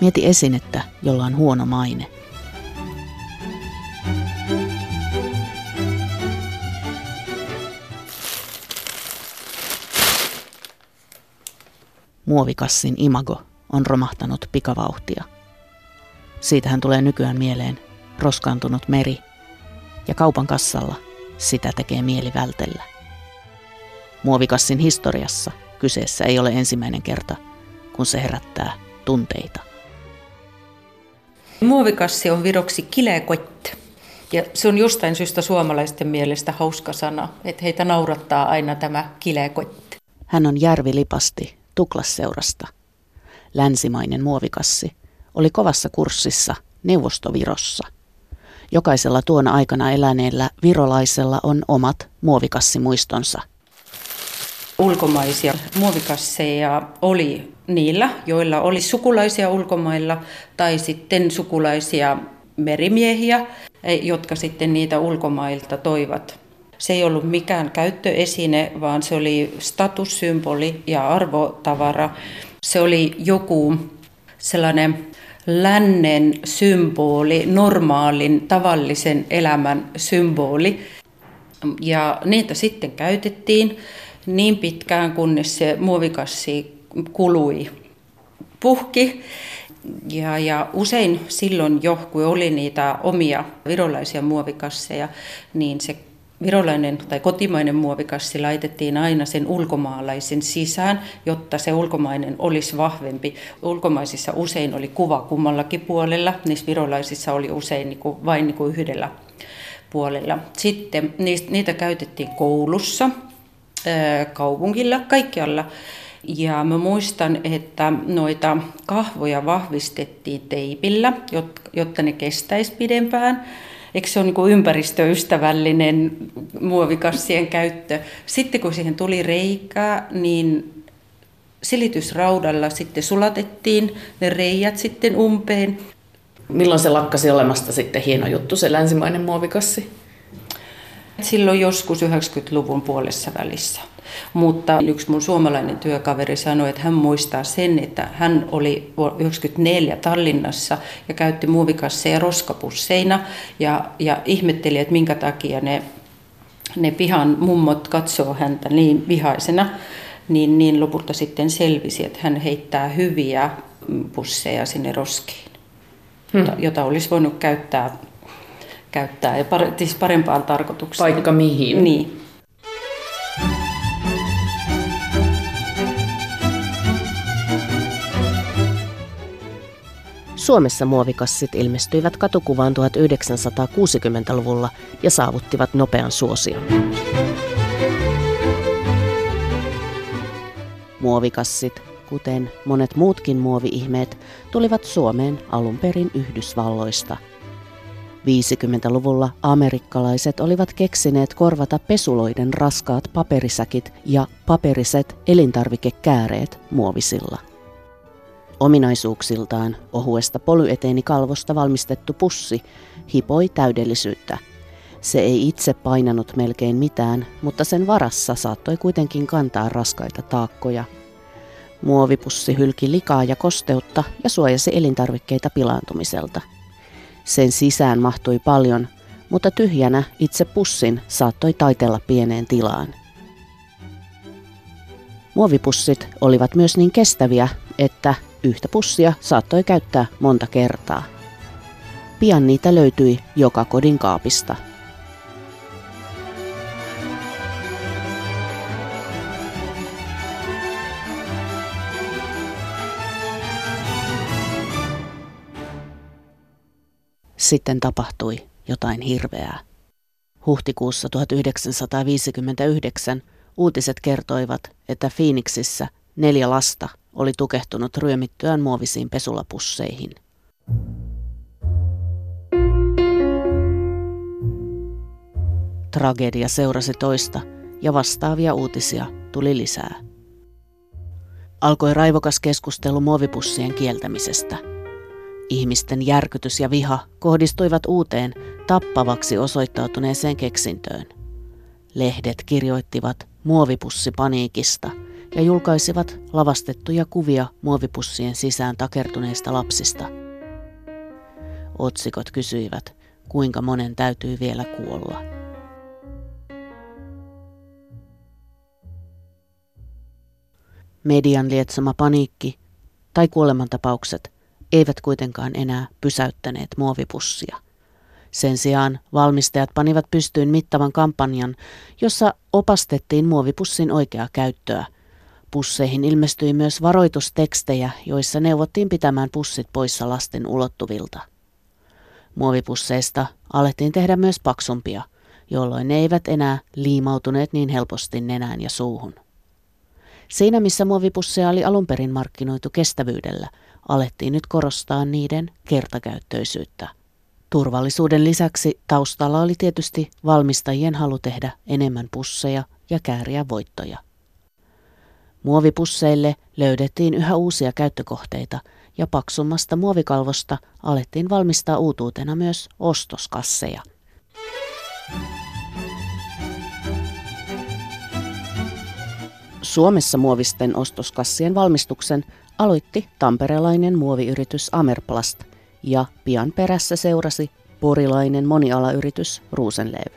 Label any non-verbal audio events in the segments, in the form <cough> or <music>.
Mieti esinettä, jolla on huono maine. Muovikassin imago on romahtanut pikavauhtia. Siitähän tulee nykyään mieleen roskaantunut meri, ja kaupan kassalla sitä tekee mieli vältellä. Muovikassin historiassa kyseessä ei ole ensimmäinen kerta, kun se herättää tunteita. Muovikassi on viroksi kilekotte. Ja se on jostain syystä suomalaisten mielestä hauska sana, että heitä naurattaa aina tämä kilekotte. Hän on Järvi Lipasti Tuklasseurasta. Länsimainen muovikassi oli kovassa kurssissa Neuvostovirossa. Jokaisella tuona aikana eläneellä virolaisella on omat muovikassimuistonsa. Ulkomaisia muovikasseja oli niillä, joilla oli sukulaisia ulkomailla tai sitten sukulaisia merimiehiä, jotka sitten niitä ulkomailta toivat. Se ei ollut mikään käyttöesine, vaan se oli statussymboli ja arvotavara. Se oli joku sellainen lännen symboli, normaalin, tavallisen elämän symboli. Ja niitä sitten käytettiin niin pitkään, kunnes se muovikassi kului puhki. Ja, ja usein silloin jo, kun oli niitä omia virolaisia muovikasseja, niin se virolainen tai kotimainen muovikassi laitettiin aina sen ulkomaalaisen sisään, jotta se ulkomainen olisi vahvempi. Ulkomaisissa usein oli kuva kummallakin puolella, niissä virolaisissa oli usein niin kuin, vain niin kuin yhdellä puolella. Sitten niitä käytettiin koulussa, kaupungilla, kaikkialla. Ja mä muistan, että noita kahvoja vahvistettiin teipillä, jotta ne kestäisi pidempään eikö se ole niin ympäristöystävällinen muovikassien käyttö. Sitten kun siihen tuli reikää, niin silitysraudalla sitten sulatettiin ne reijät sitten umpeen. Milloin se lakkasi olemasta sitten hieno juttu, se länsimainen muovikassi? Silloin joskus 90-luvun puolessa välissä. Mutta yksi mun suomalainen työkaveri sanoi, että hän muistaa sen, että hän oli 94 Tallinnassa ja käytti muovikasseja roskapusseina ja, ja ihmetteli, että minkä takia ne, ne pihan mummot katsoo häntä niin vihaisena. Niin, niin lopulta sitten selvisi, että hän heittää hyviä pusseja sinne roskiin, hmm. jota olisi voinut käyttää käyttää ja pare, siis parempaan tarkoitukseen. Paikka mihin. Niin. Suomessa muovikassit ilmestyivät katukuvaan 1960-luvulla ja saavuttivat nopean suosion. Muovikassit, kuten monet muutkin muoviihmeet, tulivat Suomeen alun perin Yhdysvalloista. 50-luvulla amerikkalaiset olivat keksineet korvata pesuloiden raskaat paperisäkit ja paperiset elintarvikekääreet muovisilla. Ominaisuuksiltaan ohuesta polyeteenikалvosta valmistettu pussi hipoi täydellisyyttä. Se ei itse painanut melkein mitään, mutta sen varassa saattoi kuitenkin kantaa raskaita taakkoja. Muovipussi hylki likaa ja kosteutta ja suojasi elintarvikkeita pilaantumiselta. Sen sisään mahtui paljon, mutta tyhjänä itse pussin saattoi taitella pieneen tilaan. Muovipussit olivat myös niin kestäviä, että Yhtä pussia saattoi käyttää monta kertaa. Pian niitä löytyi joka kodin kaapista. Sitten tapahtui jotain hirveää. Huhtikuussa 1959 uutiset kertoivat, että Phoenixissa neljä lasta oli tukehtunut ryömittyään muovisiin pesulapusseihin. Tragedia seurasi toista ja vastaavia uutisia tuli lisää. Alkoi raivokas keskustelu muovipussien kieltämisestä. Ihmisten järkytys ja viha kohdistuivat uuteen, tappavaksi osoittautuneeseen keksintöön. Lehdet kirjoittivat muovipussipaniikista – ja julkaisivat lavastettuja kuvia muovipussien sisään takertuneista lapsista. Otsikot kysyivät, kuinka monen täytyy vielä kuolla. Median lietsoma paniikki tai kuolemantapaukset eivät kuitenkaan enää pysäyttäneet muovipussia. Sen sijaan valmistajat panivat pystyyn mittavan kampanjan, jossa opastettiin muovipussin oikeaa käyttöä. Pusseihin ilmestyi myös varoitustekstejä, joissa neuvottiin pitämään pussit poissa lasten ulottuvilta. Muovipusseista alettiin tehdä myös paksumpia, jolloin ne eivät enää liimautuneet niin helposti nenään ja suuhun. Siinä missä muovipusseja oli alun perin markkinoitu kestävyydellä, alettiin nyt korostaa niiden kertakäyttöisyyttä. Turvallisuuden lisäksi taustalla oli tietysti valmistajien halu tehdä enemmän pusseja ja kääriä voittoja. Muovipusseille löydettiin yhä uusia käyttökohteita ja paksummasta muovikalvosta alettiin valmistaa uutuutena myös ostoskasseja. Suomessa muovisten ostoskassien valmistuksen aloitti tamperelainen muoviyritys Amerplast ja pian perässä seurasi porilainen monialayritys Ruusenlev.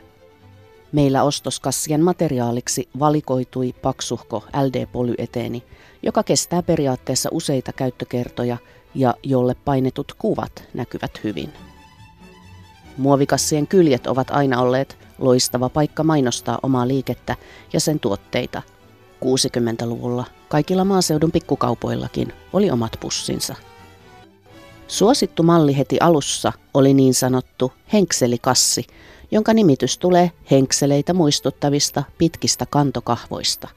Meillä ostoskassien materiaaliksi valikoitui paksuhko LD-polyeteeni, joka kestää periaatteessa useita käyttökertoja ja jolle painetut kuvat näkyvät hyvin. Muovikassien kyljet ovat aina olleet loistava paikka mainostaa omaa liikettä ja sen tuotteita. 60-luvulla kaikilla maaseudun pikkukaupoillakin oli omat pussinsa. Suosittu malli heti alussa oli niin sanottu henkselikassi, jonka nimitys tulee henkseleitä muistuttavista pitkistä kantokahvoista.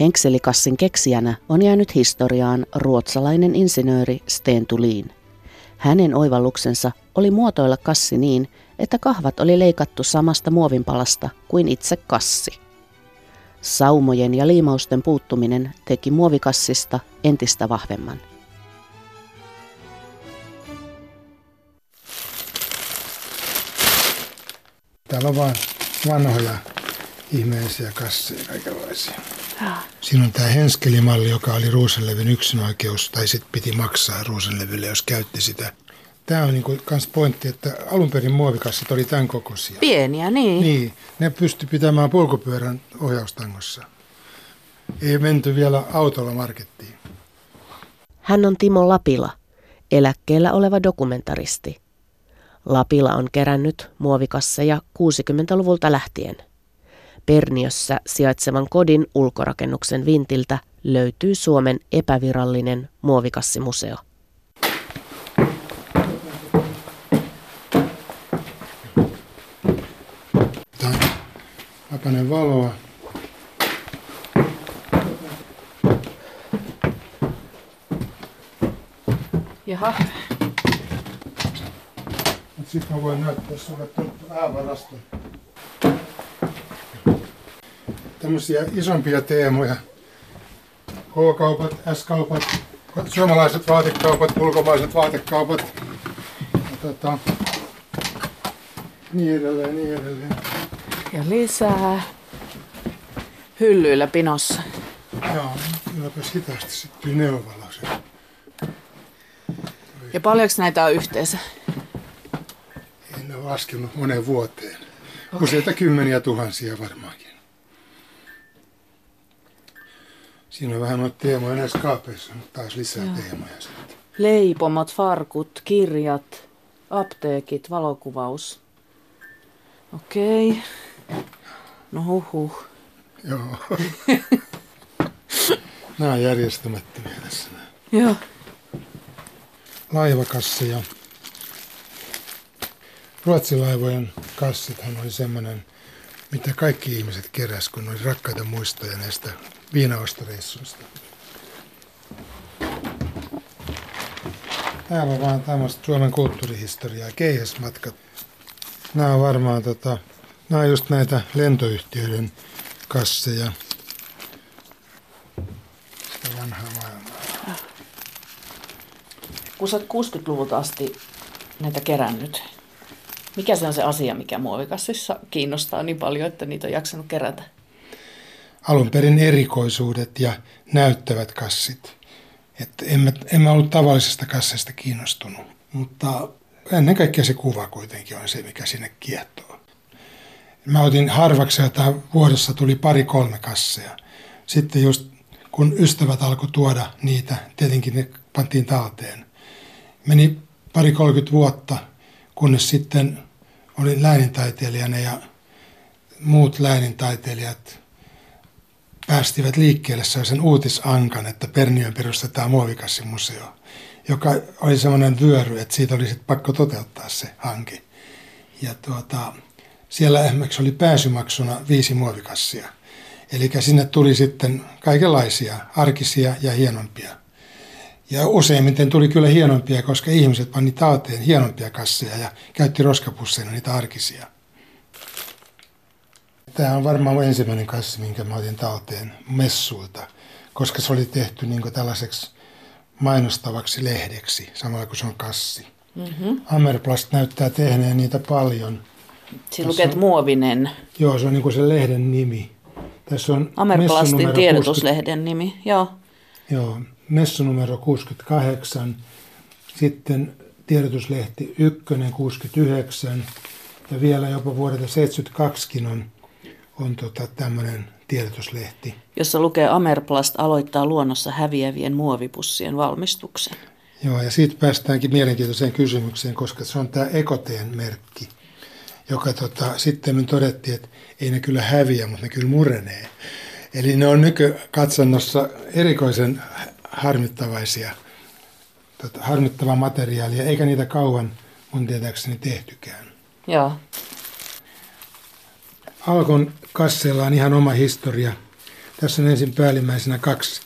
Henkselikassin keksijänä on jäänyt historiaan ruotsalainen insinööri Sten Tulin. Hänen oivalluksensa oli muotoilla kassi niin, että kahvat oli leikattu samasta muovinpalasta kuin itse kassi. Saumojen ja liimausten puuttuminen teki muovikassista entistä vahvemman. Täällä on vain vanhoja ihmeellisiä kasseja kaikenlaisia. Siinä on tämä Henskelimalli, joka oli Ruusenlevyn yksinoikeus, tai sitten piti maksaa Ruusenlevylle, jos käytti sitä. Tämä on niinku kans pointti, että alun perin muovikassit oli tämän kokoisia. Pieniä, niin. Niin, ne pysty pitämään polkupyörän ohjaustangossa. Ei menty vielä autolla markettiin. Hän on Timo Lapila, eläkkeellä oleva dokumentaristi. Lapila on kerännyt muovikasseja 60-luvulta lähtien. Perniössä sijaitsevan kodin ulkorakennuksen vintiltä löytyy Suomen epävirallinen muovikassimuseo. On valoa. Jaha. Sitten mä voin näyttää sulle vähän varasta. Tämmöisiä isompia teemoja. K-kaupat, S-kaupat, suomalaiset vaatekaupat, ulkomaiset vaatekaupat. Ja tota, niin edelleen, niin edelleen. Ja lisää hyllyillä pinossa. Joo, kylläpäs hitaasti sitten neuvolaus. Ja paljonko näitä on yhteensä? En ole laskenut moneen vuoteen. Okay. Useita kymmeniä tuhansia varmaankin. Siinä on vähän noita teemoja näissä kaapeissa, mutta taas lisää Joo. teemoja sitten. Leipomot, farkut, kirjat, apteekit, valokuvaus. Okei. Okay. No huhhuh. Joo. <laughs> Nämä on järjestämättömiä tässä. Joo. Laivakasseja. Ruotsilaivojen kassithan oli semmoinen, mitä kaikki ihmiset keräs, kun oli rakkaita muistoja näistä viinaostoreissuista. Täällä on vaan tämmöistä Suomen kulttuurihistoriaa, keihäsmatkat. Nämä on varmaan tota, nämä on just näitä lentoyhtiöiden kasseja. Sitä vanhaa maailmaa. Kun sä oot 60-luvulta asti näitä kerännyt, mikä se on se asia, mikä muovikassissa kiinnostaa niin paljon, että niitä on jaksanut kerätä? alun perin erikoisuudet ja näyttävät kassit. Että en, mä, en mä ollut tavallisesta kassista kiinnostunut, mutta ennen kaikkea se kuva kuitenkin on se, mikä sinne kiehtoo. Mä otin harvaksi, että vuodessa tuli pari-kolme kasseja. Sitten just kun ystävät alkoi tuoda niitä, tietenkin ne pantiin talteen. Meni pari 30 vuotta, kunnes sitten olin läänintaiteilijana ja muut läänintaiteilijat päästivät liikkeelle sellaisen uutisankan, että Perniön perustetaan muovikassimuseo, joka oli semmoinen vyöry, että siitä oli sitten pakko toteuttaa se hanke. Ja tuota, siellä esimerkiksi oli pääsymaksuna viisi muovikassia. Eli sinne tuli sitten kaikenlaisia, arkisia ja hienompia. Ja useimmiten tuli kyllä hienompia, koska ihmiset pani taateen hienompia kasseja ja käytti roskapusseina niitä arkisia. Tämä on varmaan mun ensimmäinen kassi, minkä mä otin talteen messuilta, koska se oli tehty niin tällaiseksi mainostavaksi lehdeksi, samalla kuin se on kassi. Mm-hmm. Amerplast näyttää tehneen niitä paljon. Siinä lukee, muovinen. Joo, se on niin se lehden nimi. Tässä on Amerplastin tiedotuslehden 60, nimi, joo. Joo, messu numero 68, sitten tiedotuslehti 1, 69 ja vielä jopa vuodelta 72 on on tota tämmöinen tiedotuslehti. Jossa lukee Amerplast aloittaa luonnossa häviävien muovipussien valmistuksen. Joo, ja siitä päästäänkin mielenkiintoiseen kysymykseen, koska se on tämä Ekoteen merkki, joka tota, sitten me todettiin, että ei ne kyllä häviä, mutta ne kyllä murenee. Eli ne on nykykatsannossa erikoisen harmittavaisia, tota, harmittavaa materiaalia, eikä niitä kauan mun tietääkseni tehtykään. Joo. Alkon kasseilla on ihan oma historia. Tässä on ensin päällimmäisenä kaksi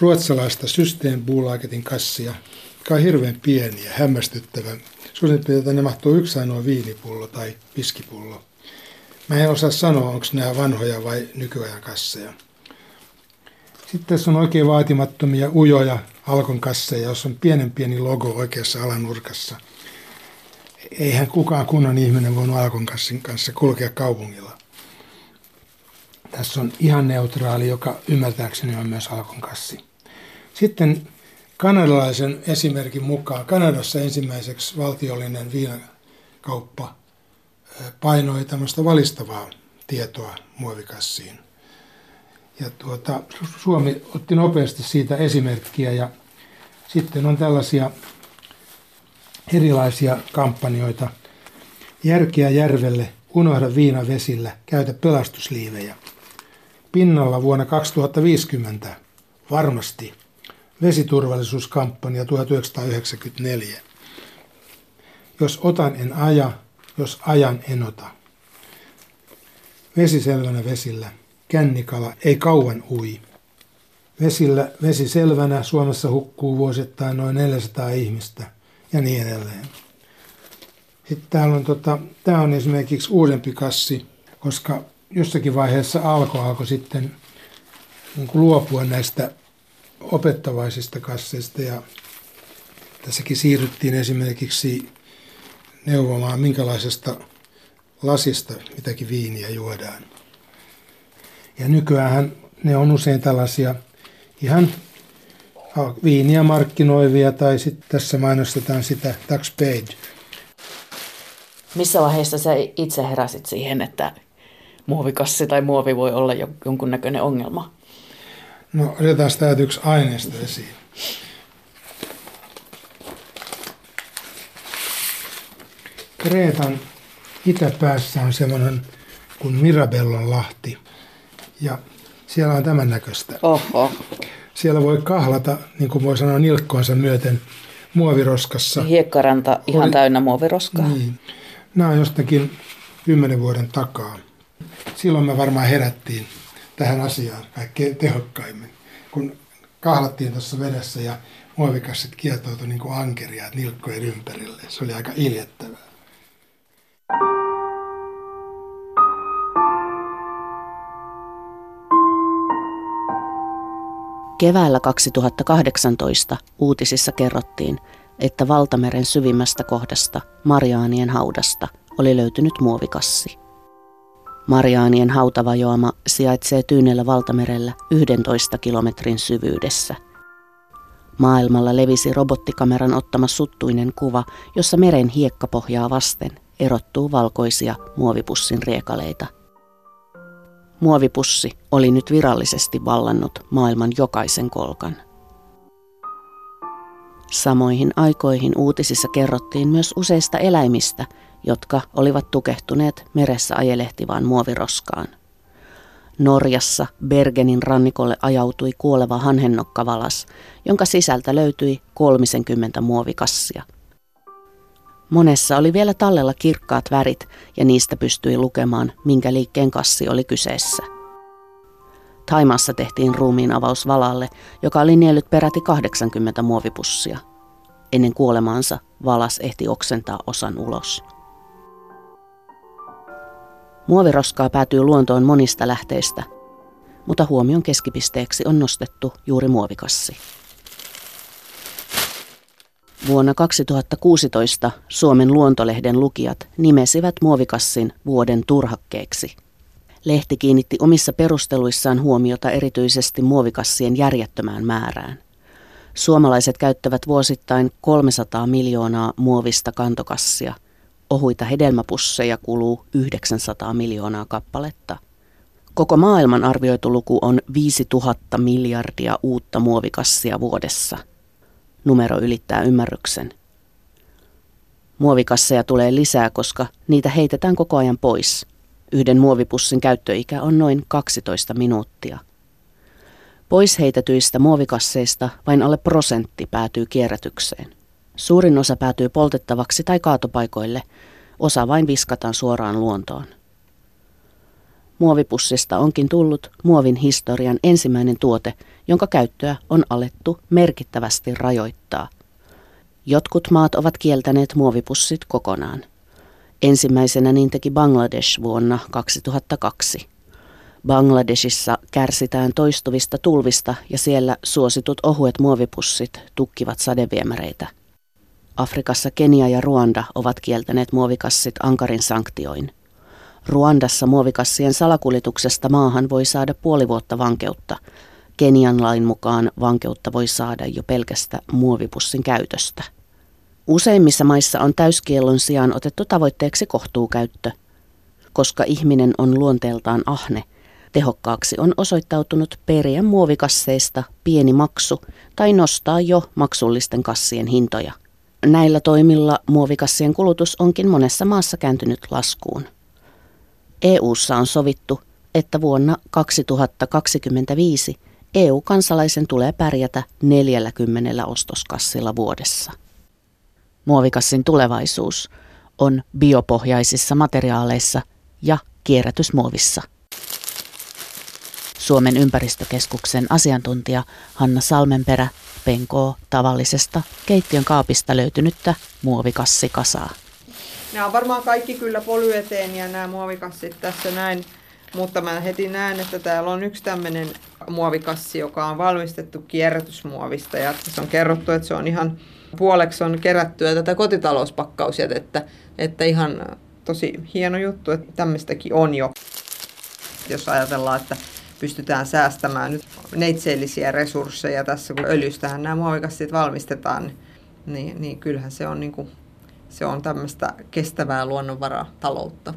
ruotsalaista Systembolagetin kassia, jotka on hirveän pieniä, hämmästyttävä. Suurin piirtein ne mahtuu yksi ainoa viinipullo tai viskipullo. Mä en osaa sanoa, onko nämä vanhoja vai nykyajan kasseja. Sitten tässä on oikein vaatimattomia ujoja Alkon kasseja, jossa on pienen pieni logo oikeassa alanurkassa. Eihän kukaan kunnon ihminen voinut Alkon kassin kanssa kulkea kaupungilla. Tässä on ihan neutraali, joka ymmärtääkseni on myös Alkon kassi. Sitten kanadalaisen esimerkin mukaan Kanadassa ensimmäiseksi valtiollinen viinakauppa painoi tämmöistä valistavaa tietoa muovikassiin. Ja tuota, Suomi otti nopeasti siitä esimerkkiä ja sitten on tällaisia erilaisia kampanjoita. Järkeä järvelle, unohda viina vesillä, käytä pelastusliivejä pinnalla vuonna 2050 varmasti vesiturvallisuuskampanja 1994. Jos otan en aja, jos ajan en ota. Vesiselvänä vesillä, kännikala ei kauan ui. Vesillä vesi selvänä Suomessa hukkuu vuosittain noin 400 ihmistä ja niin edelleen. Sitten täällä on, tota, tämä on esimerkiksi uudempi kassi, koska jossakin vaiheessa alkoi alkoi sitten niin luopua näistä opettavaisista kasseista ja tässäkin siirryttiin esimerkiksi neuvomaan, minkälaisesta lasista mitäkin viiniä juodaan. Ja nykyään ne on usein tällaisia ihan viiniä markkinoivia tai sitten tässä mainostetaan sitä tax paid. Missä vaiheessa sä itse heräsit siihen, että muovikassi tai muovi voi olla jonkunnäköinen ongelma? No otetaan sitä yksi aineisto esiin. Kreetan itäpäässä on semmoinen kuin Mirabellon lahti. Ja siellä on tämän näköistä. Oho. Siellä voi kahlata, niin kuin voi sanoa, nilkkoansa myöten muoviroskassa. Hiekkaranta ihan Oli, täynnä muoviroskaa. Niin. Nämä on jostakin kymmenen vuoden takaa silloin me varmaan herättiin tähän asiaan kaikkein tehokkaimmin, kun kahlattiin tuossa vedessä ja muovikassit kietoutui niin kuin ankeria nilkkojen ympärille. Se oli aika iljettävää. Keväällä 2018 uutisissa kerrottiin, että valtameren syvimmästä kohdasta, Mariaanien haudasta, oli löytynyt muovikassi. Mariaanien hautavajoama sijaitsee Tyynellä valtamerellä 11 kilometrin syvyydessä. Maailmalla levisi robottikameran ottama suttuinen kuva, jossa meren hiekkapohjaa vasten erottuu valkoisia muovipussin riekaleita. Muovipussi oli nyt virallisesti vallannut maailman jokaisen kolkan. Samoihin aikoihin uutisissa kerrottiin myös useista eläimistä, jotka olivat tukehtuneet meressä ajelehtivaan muoviroskaan. Norjassa Bergenin rannikolle ajautui kuoleva hanhennokkavalas, jonka sisältä löytyi 30 muovikassia. Monessa oli vielä tallella kirkkaat värit ja niistä pystyi lukemaan, minkä liikkeen kassi oli kyseessä. Taimassa tehtiin ruumiin avaus valalle, joka oli niellyt peräti 80 muovipussia. Ennen kuolemaansa valas ehti oksentaa osan ulos. Muoviroskaa päätyy luontoon monista lähteistä, mutta huomion keskipisteeksi on nostettu juuri muovikassi. Vuonna 2016 Suomen luontolehden lukijat nimesivät muovikassin vuoden turhakkeeksi. Lehti kiinnitti omissa perusteluissaan huomiota erityisesti muovikassien järjettömään määrään. Suomalaiset käyttävät vuosittain 300 miljoonaa muovista kantokassia – Ohuita hedelmäpusseja kuluu 900 miljoonaa kappaletta. Koko maailman arvioitu luku on 5000 miljardia uutta muovikassia vuodessa. Numero ylittää ymmärryksen. Muovikasseja tulee lisää, koska niitä heitetään koko ajan pois. Yhden muovipussin käyttöikä on noin 12 minuuttia. Pois heitetyistä muovikasseista vain alle prosentti päätyy kierrätykseen. Suurin osa päätyy poltettavaksi tai kaatopaikoille, osa vain viskataan suoraan luontoon. Muovipussista onkin tullut muovin historian ensimmäinen tuote, jonka käyttöä on alettu merkittävästi rajoittaa. Jotkut maat ovat kieltäneet muovipussit kokonaan. Ensimmäisenä niin teki Bangladesh vuonna 2002. Bangladesissa kärsitään toistuvista tulvista ja siellä suositut ohuet muovipussit tukkivat sadeviemäreitä. Afrikassa Kenia ja Ruanda ovat kieltäneet muovikassit ankarin sanktioin. Ruandassa muovikassien salakuljetuksesta maahan voi saada puoli vuotta vankeutta. Kenian lain mukaan vankeutta voi saada jo pelkästä muovipussin käytöstä. Useimmissa maissa on täyskiellon sijaan otettu tavoitteeksi kohtuukäyttö. Koska ihminen on luonteeltaan ahne, tehokkaaksi on osoittautunut periä muovikasseista pieni maksu tai nostaa jo maksullisten kassien hintoja – Näillä toimilla muovikassien kulutus onkin monessa maassa kääntynyt laskuun. EU:ssa on sovittu, että vuonna 2025 EU-kansalaisen tulee pärjätä 40 ostoskassilla vuodessa. Muovikassin tulevaisuus on biopohjaisissa materiaaleissa ja kierrätysmuovissa. Suomen ympäristökeskuksen asiantuntija Hanna Salmenperä penkoo tavallisesta keittiön kaapista löytynyttä muovikassikasaa. Nämä on varmaan kaikki kyllä polyeteeniä nämä muovikassit tässä näin, mutta mä heti näen, että täällä on yksi tämmöinen muovikassi, joka on valmistettu kierrätysmuovista ja se on kerrottu, että se on ihan puoleksi on kerättyä tätä kotitalouspakkausiä, että ihan tosi hieno juttu, että tämmöistäkin on jo. Jos ajatellaan, että pystytään säästämään nyt neitseellisiä resursseja tässä, kun öljystähän nämä muovikassit valmistetaan, niin, niin kyllähän se on, niin kuin, se on tämmöistä kestävää luonnonvarataloutta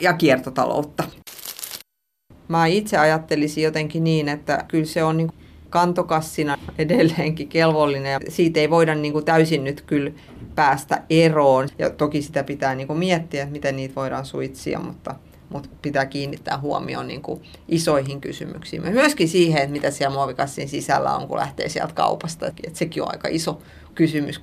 ja kiertotaloutta. Mä itse ajattelisin jotenkin niin, että kyllä se on niin kantokassina edelleenkin kelvollinen ja siitä ei voida niin kuin täysin nyt kyllä päästä eroon. Ja toki sitä pitää niin kuin miettiä, että miten niitä voidaan suitsia, mutta mutta pitää kiinnittää huomioon niin kuin isoihin kysymyksiin. Myöskin siihen, että mitä siellä muovikassin sisällä on, kun lähtee sieltä kaupasta. Et sekin on aika iso kysymys.